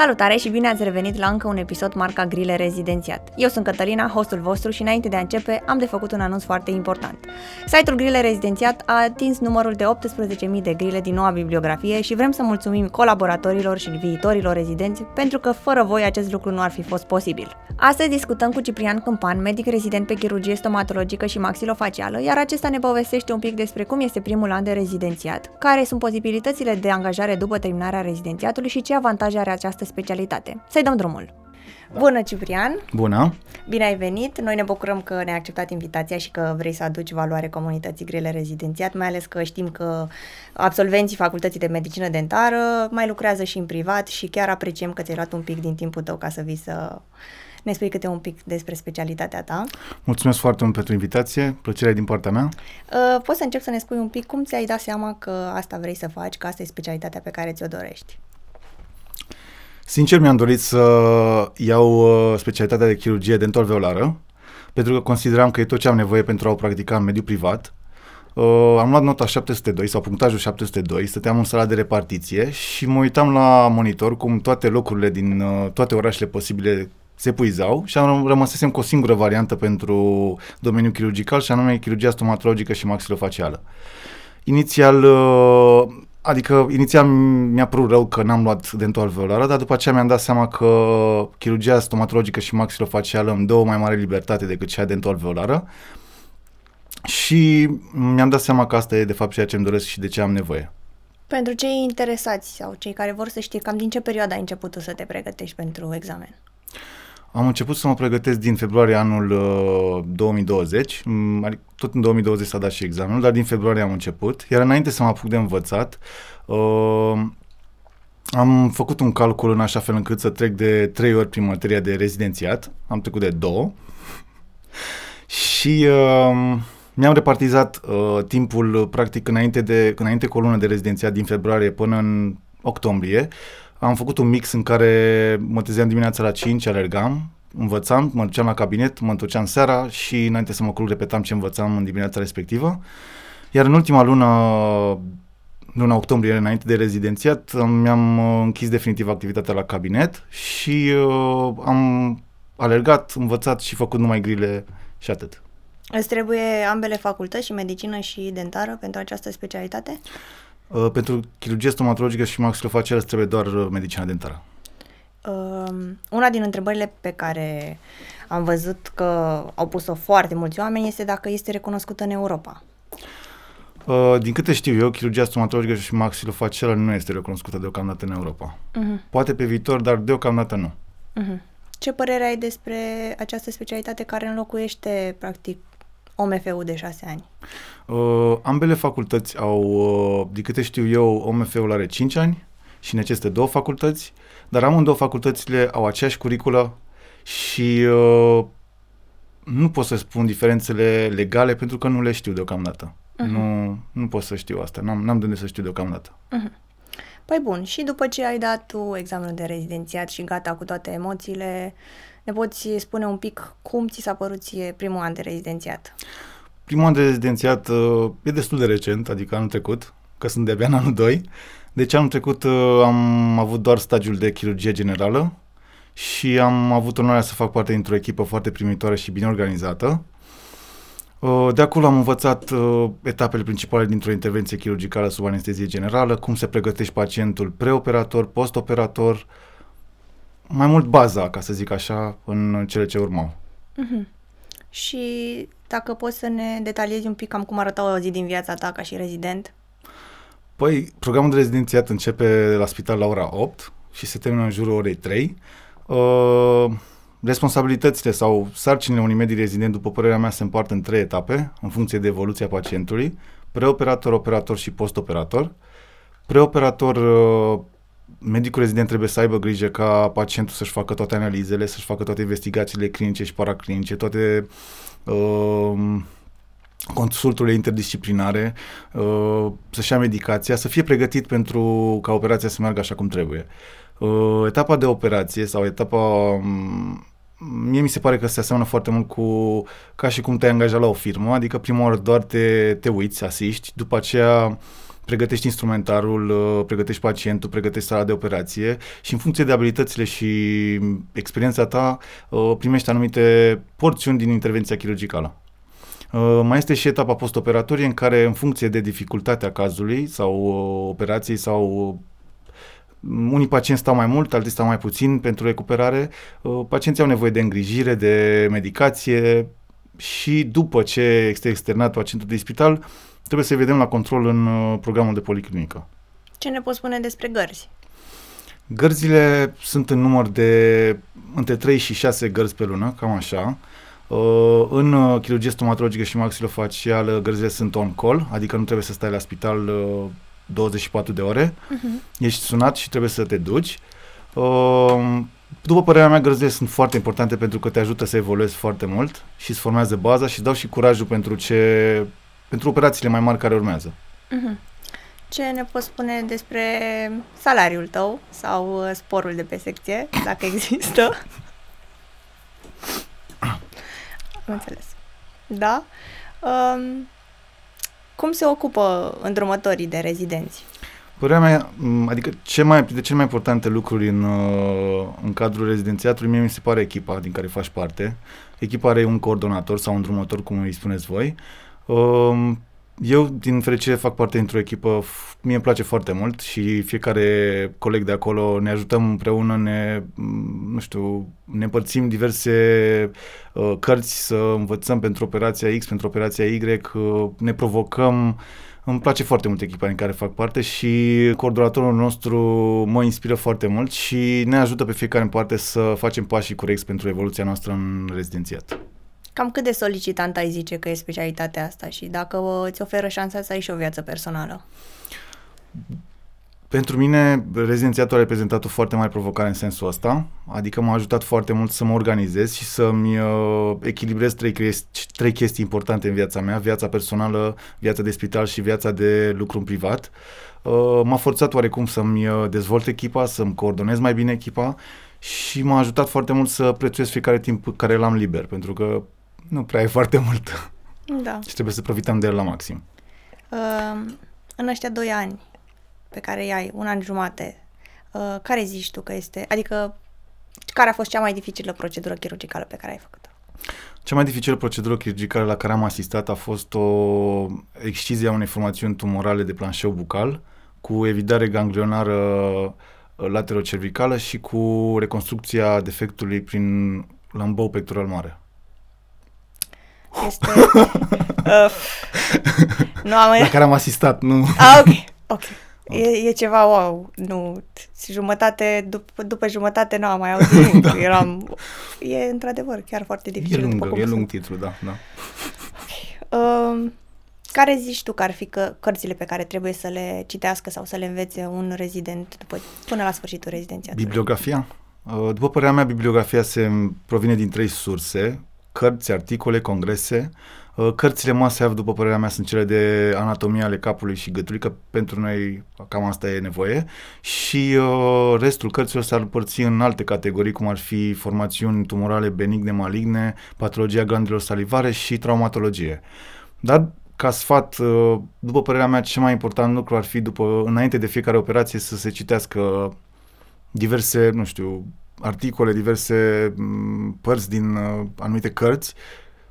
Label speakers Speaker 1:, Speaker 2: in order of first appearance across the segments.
Speaker 1: Salutare și bine ați revenit la încă un episod marca Grile Rezidențiat. Eu sunt Cătălina, hostul vostru și înainte de a începe am de făcut un anunț foarte important. Site-ul Grile Rezidențiat a atins numărul de 18.000 de grile din noua bibliografie și vrem să mulțumim colaboratorilor și viitorilor rezidenți pentru că fără voi acest lucru nu ar fi fost posibil. Astăzi discutăm cu Ciprian Câmpan, medic rezident pe chirurgie stomatologică și maxilofacială, iar acesta ne povestește un pic despre cum este primul an de rezidențiat, care sunt posibilitățile de angajare după terminarea rezidențiatului și ce avantaje are această specialitate. Să-i dăm drumul! Bună, Ciprian!
Speaker 2: Bună!
Speaker 1: Bine ai venit! Noi ne bucurăm că ne-ai acceptat invitația și că vrei să aduci valoare comunității grele rezidențiat, mai ales că știm că absolvenții facultății de medicină dentară mai lucrează și în privat și chiar apreciem că ți-ai luat un pic din timpul tău ca să vii să ne spui câte un pic despre specialitatea ta.
Speaker 2: Mulțumesc foarte mult pentru invitație, plăcerea din partea mea.
Speaker 1: Uh, poți să încep să ne spui un pic cum ți-ai dat seama că asta vrei să faci, că asta e specialitatea pe care ți-o dorești?
Speaker 2: Sincer, mi-am dorit să iau uh, specialitatea de chirurgie dental-veolară, pentru că consideram că e tot ce am nevoie pentru a o practica în mediul privat. Uh, am luat nota 702 sau punctajul 702, stăteam în sala de repartiție și mă uitam la monitor cum toate locurile din uh, toate orașele posibile se puizau și am rămăsesem cu o singură variantă pentru domeniul chirurgical și anume chirurgia stomatologică și maxilofacială. Inițial uh, Adică inițial mi-a părut rău că n-am luat dental alveolară, dar după aceea mi-am dat seama că chirurgia stomatologică și maxilofacială îmi dă o mai mare libertate decât cea dental alveolară și mi-am dat seama că asta e de fapt ceea ce îmi doresc și de ce am nevoie.
Speaker 1: Pentru cei interesați sau cei care vor să știe cam din ce perioadă ai început să te pregătești pentru examen?
Speaker 2: Am început să mă pregătesc din februarie anul uh, 2020, mm, adică tot în 2020 s-a dat și examenul, dar din februarie am început, iar înainte să mă apuc de învățat, uh, am făcut un calcul în așa fel încât să trec de trei ori prin materia de rezidențiat, am trecut de două. Și uh, mi-am repartizat uh, timpul practic înainte, de, înainte cu o lună de rezidențiat din februarie până în octombrie, am făcut un mix în care mă trezeam dimineața la 5, alergam, învățam, mă duceam la cabinet, mă întorceam seara și înainte să mă culc repetam ce învățam în dimineața respectivă. Iar în ultima lună, luna octombrie, înainte de rezidențiat, mi-am uh, închis definitiv activitatea la cabinet și uh, am alergat, învățat și făcut numai grile și atât.
Speaker 1: Îți trebuie ambele facultăți, și medicină și dentară, pentru această specialitate?
Speaker 2: Uh, pentru chirurgie stomatologică și maxilofacială trebuie doar uh, medicina dentară.
Speaker 1: Uh, una din întrebările pe care am văzut că au pus-o foarte mulți oameni este dacă este recunoscută în Europa.
Speaker 2: Uh, din câte știu eu, chirurgia stomatologică și maxilofacială nu este recunoscută deocamdată în Europa. Uh-huh. Poate pe viitor, dar deocamdată nu. Uh-huh.
Speaker 1: Ce părere ai despre această specialitate care înlocuiește, practic, OMF-ul de șase ani?
Speaker 2: Uh, ambele facultăți au, uh, din câte știu eu, OMF-ul are 5 ani și necesită două facultăți, dar amândouă facultățile au aceeași curiculă și uh, nu pot să spun diferențele legale pentru că nu le știu deocamdată. Uh-huh. Nu, nu pot să știu asta, n-am, n-am de unde să știu deocamdată. Uh-huh.
Speaker 1: Păi bun, și după ce ai dat tu examenul de rezidențiat și gata cu toate emoțiile, ne poți spune un pic cum ți s-a părut ție primul an de rezidențiat?
Speaker 2: Primul an de rezidențiat uh, e destul de recent, adică anul trecut, că sunt de-abia în anul 2. Deci anul trecut uh, am avut doar stagiul de chirurgie generală și am avut onoarea să fac parte dintr-o echipă foarte primitoare și bine organizată. Uh, de acolo am învățat uh, etapele principale dintr-o intervenție chirurgicală sub anestezie generală, cum se pregătește pacientul preoperator, postoperator, mai mult baza, ca să zic așa, în cele ce urmau. Uh-huh.
Speaker 1: Și dacă poți să ne detaliezi un pic cam cum arăta o zi din viața ta ca și rezident?
Speaker 2: Păi, programul de rezidențiat începe la spital la ora 8 și se termină în jurul orei 3. Uh, responsabilitățile sau sarcinile unui medic rezident, după părerea mea, se împart în trei etape, în funcție de evoluția pacientului, preoperator, operator și postoperator. Preoperator uh, medicul rezident trebuie să aibă grijă ca pacientul să-și facă toate analizele, să-și facă toate investigațiile clinice și paraclinice, toate uh, consulturile interdisciplinare, uh, să-și ia medicația, să fie pregătit pentru ca operația să meargă așa cum trebuie. Uh, etapa de operație sau etapa um, mie mi se pare că se aseamănă foarte mult cu ca și cum te-ai angajat la o firmă, adică prima oară doar te, te uiți, asiști, după aceea pregătești instrumentarul, uh, pregătești pacientul, pregătești sala de operație și în funcție de abilitățile și experiența ta uh, primești anumite porțiuni din intervenția chirurgicală. Uh, mai este și etapa postoperatorie în care, în funcție de dificultatea cazului sau operației sau unii pacienți stau mai mult, alții stau mai puțin pentru recuperare. Pacienții au nevoie de îngrijire, de medicație și după ce este externat pacientul de spital, trebuie să vedem la control în uh, programul de policlinică.
Speaker 1: Ce ne poți spune despre gărzi?
Speaker 2: Gărzile sunt în număr de între 3 și 6 gărzi pe lună, cam așa. Uh, în uh, chirurgie stomatologică și maxilofacială gărzile sunt on-call, adică nu trebuie să stai la spital 24 de ore. Uh-huh. Ești sunat și trebuie să te duci. După părerea mea, gărzile sunt foarte importante pentru că te ajută să evoluezi foarte mult și îți formează baza și îți dau și curajul pentru ce pentru operațiile mai mari care urmează. Uh-huh.
Speaker 1: Ce ne poți spune despre salariul tău sau uh, sporul de pe secție, dacă există? Am înțeles. Da? Um, cum se ocupă îndrumătorii de rezidenți?
Speaker 2: Părerea mea, adică ce mai, de cele mai importante lucruri în, uh, în cadrul rezidențiatului, mie mi se pare echipa din care faci parte. Echipa are un coordonator sau un drumător, cum îi spuneți voi. Um, eu, din fericire, fac parte dintr-o echipă, mie îmi place foarte mult și fiecare coleg de acolo ne ajutăm împreună, ne, nu știu, ne împărțim diverse uh, cărți să învățăm pentru operația X, pentru operația Y, uh, ne provocăm. Îmi place foarte mult echipa în care fac parte și coordonatorul nostru mă inspiră foarte mult și ne ajută pe fiecare în parte să facem pașii corecți pentru evoluția noastră în rezidențiat.
Speaker 1: Cam cât de solicitant ai zice că e specialitatea asta și dacă îți oferă șansa să ai și o viață personală?
Speaker 2: Pentru mine, rezidențiatul a reprezentat o foarte mare provocare în sensul ăsta, adică m-a ajutat foarte mult să mă organizez și să-mi uh, echilibrez trei, chesti- trei chestii importante în viața mea, viața personală, viața de spital și viața de lucru în privat. Uh, m-a forțat oarecum să-mi uh, dezvolt echipa, să-mi coordonez mai bine echipa și m-a ajutat foarte mult să prețuiesc fiecare timp care l-am liber, pentru că nu prea e foarte mult.
Speaker 1: Da.
Speaker 2: și trebuie să profităm de el la maxim.
Speaker 1: Uh, în ăștia doi ani pe care îi ai, un an jumate, uh, care zici tu că este, adică care a fost cea mai dificilă procedură chirurgicală pe care ai făcut-o?
Speaker 2: Cea mai dificilă procedură chirurgicală la care am asistat a fost o excizie a unei formațiuni tumorale de planșeu bucal cu evidare ganglionară uh, laterocervicală și cu reconstrucția defectului prin lambou pectoral mare.
Speaker 1: Este... uh, nu am...
Speaker 2: La care am asistat, nu...
Speaker 1: Ah, ok, ok. E, e ceva wow, nu, jumătate, după, după jumătate nu am mai auzit nimic, da. eram, e într-adevăr chiar foarte dificil.
Speaker 2: E lung, e lung titlu, da, da.
Speaker 1: Uh, care zici tu că ar fi că, cărțile pe care trebuie să le citească sau să le învețe un rezident după, până la sfârșitul rezidențiatului?
Speaker 2: Bibliografia? Uh, după părerea mea, bibliografia se provine din trei surse cărți, articole, congrese. Uh, cărțile must have, după părerea mea, sunt cele de anatomia ale capului și gâtului, că pentru noi cam asta e nevoie. Și uh, restul cărților s-ar împărți în alte categorii, cum ar fi formațiuni tumorale benigne, maligne, patologia glandelor salivare și traumatologie. Dar ca sfat, uh, după părerea mea, cel mai important lucru ar fi, după, înainte de fiecare operație, să se citească diverse, nu știu, articole, diverse mm, părți din uh, anumite cărți,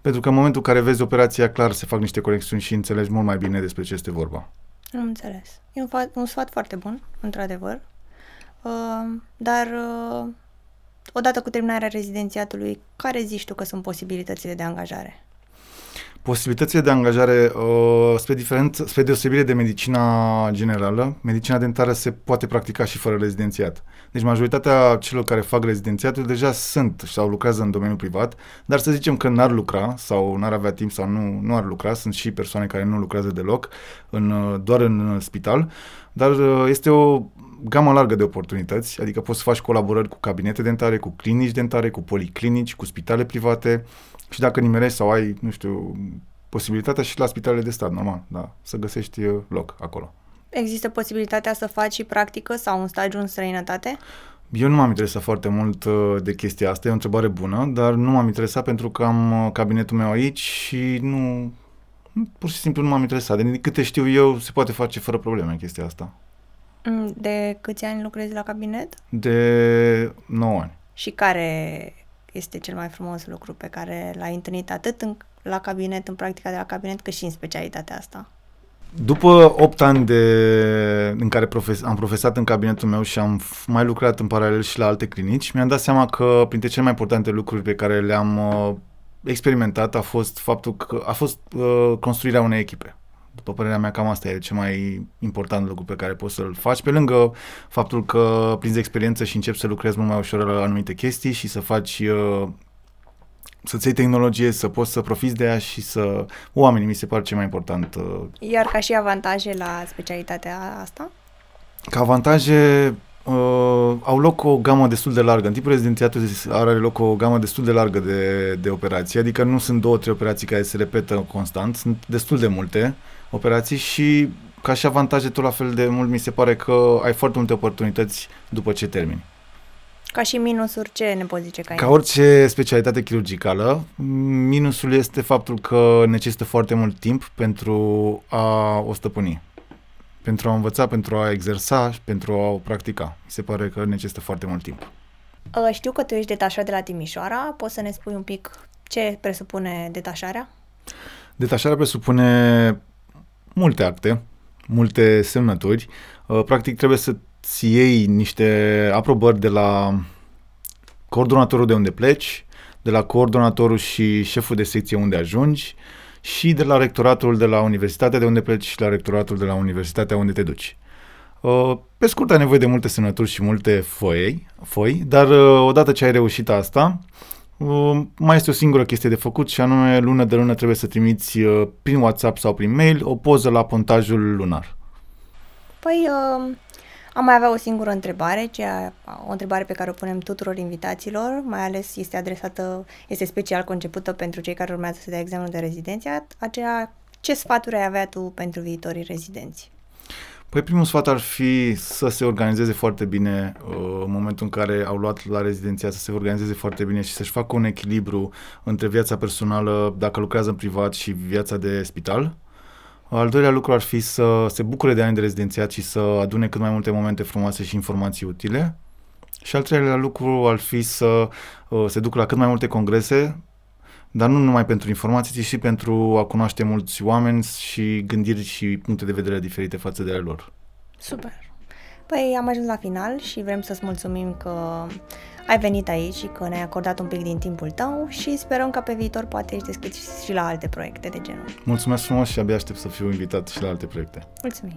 Speaker 2: pentru că în momentul în care vezi operația, clar se fac niște conexiuni și înțelegi mult mai bine despre ce este vorba.
Speaker 1: Am înțeles. E un, fa- un sfat foarte bun, într-adevăr. Uh, dar uh, odată cu terminarea rezidențiatului, care zici tu că sunt posibilitățile de angajare?
Speaker 2: Posibilitățile de angajare, uh, spre, diferent, spre deosebire de medicina generală, medicina dentară se poate practica și fără rezidențiat. Deci majoritatea celor care fac rezidențiatul deja sunt sau lucrează în domeniul privat, dar să zicem că n-ar lucra sau n-ar avea timp sau nu, nu ar lucra, sunt și persoane care nu lucrează deloc, în, uh, doar în spital, dar uh, este o gamă largă de oportunități, adică poți să faci colaborări cu cabinete dentare, cu clinici dentare, cu policlinici, cu spitale private, și dacă nimerești sau ai, nu știu, posibilitatea și la spitalele de stat, normal, da, să găsești uh, loc acolo.
Speaker 1: Există posibilitatea să faci și practică sau un stagiu în străinătate?
Speaker 2: Eu nu m-am interesat foarte mult uh, de chestia asta, e o întrebare bună, dar nu m-am interesat pentru că am uh, cabinetul meu aici și nu, Pur și simplu nu m-am interesat. Din câte știu eu, se poate face fără probleme chestia asta.
Speaker 1: Mm, De câți ani lucrezi la cabinet?
Speaker 2: De 9 ani.
Speaker 1: Și care este cel mai frumos lucru pe care l-ai întâlnit atât în, la cabinet, în practica de la cabinet, cât și în specialitatea asta?
Speaker 2: După 8 ani de, în care profes, am profesat în cabinetul meu și am f- mai lucrat în paralel și la alte clinici, mi-am dat seama că printre cele mai importante lucruri pe care le-am uh, experimentat a fost faptul că a fost uh, construirea unei echipe. După părerea mea, cam asta e cel mai important lucru pe care poți să-l faci, pe lângă faptul că prinzi experiență și începi să lucrezi mult mai ușor la anumite chestii și să faci uh, să-ți iei tehnologie, să poți să profiți de ea și să... Oamenii mi se par cel mai important uh,
Speaker 1: Iar ca și avantaje la specialitatea asta?
Speaker 2: Ca avantaje uh, au loc o gamă destul de largă. În timpul rezidențiatului are loc o gamă destul de largă de, de operații, adică nu sunt două, trei operații care se repetă constant, sunt destul de multe operații și ca și avantaje tot la fel de mult mi se pare că ai foarte multe oportunități după ce termini.
Speaker 1: Ca și minusuri, ce ne poți zice că ai?
Speaker 2: Ca orice specialitate chirurgicală, minusul este faptul că necesită foarte mult timp pentru a o stăpâni. Pentru a învăța, pentru a exersa și pentru a o practica. Mi se pare că necesită foarte mult timp.
Speaker 1: Uh, Știu că tu ești detașat de la Timișoara. Poți să ne spui un pic ce presupune detașarea?
Speaker 2: Detașarea presupune multe acte, multe semnături. Uh, Practic trebuie să-ți iei niște aprobări de la coordonatorul de unde pleci, de la coordonatorul și șeful de secție unde ajungi și de la rectoratul de la universitatea de unde pleci și la rectoratul de la universitatea unde te duci. Uh, Pe scurt, ai nevoie de multe semnături și multe foi, foi dar uh, odată ce ai reușit asta, uh, mai este o singură chestie de făcut și anume lună de lună trebuie să trimiți uh, prin WhatsApp sau prin mail o poză la pontajul lunar.
Speaker 1: Păi, uh, am mai avea o singură întrebare, cea, o întrebare pe care o punem tuturor invitaților, mai ales este adresată, este special concepută pentru cei care urmează să dea examenul de rezidențiat, aceea, ce sfaturi ai avea tu pentru viitorii rezidenți?
Speaker 2: Păi primul sfat ar fi să se organizeze foarte bine uh, în momentul în care au luat la rezidenția, să se organizeze foarte bine și să-și facă un echilibru între viața personală, dacă lucrează în privat, și viața de spital. Al doilea lucru ar fi să se bucure de ani de rezidențiat și să adune cât mai multe momente frumoase și informații utile. Și al treilea lucru ar fi să uh, se ducă la cât mai multe congrese, dar nu numai pentru informații, ci și pentru a cunoaște mulți oameni și gândiri și puncte de vedere diferite față de ale lor.
Speaker 1: Super! Păi am ajuns la final și vrem să-ți mulțumim că ai venit aici și că ne-ai acordat un pic din timpul tău și sperăm că pe viitor poate ești deschis și la alte proiecte de genul.
Speaker 2: Mulțumesc frumos și abia aștept să fiu invitat și la alte proiecte.
Speaker 1: Mulțumim!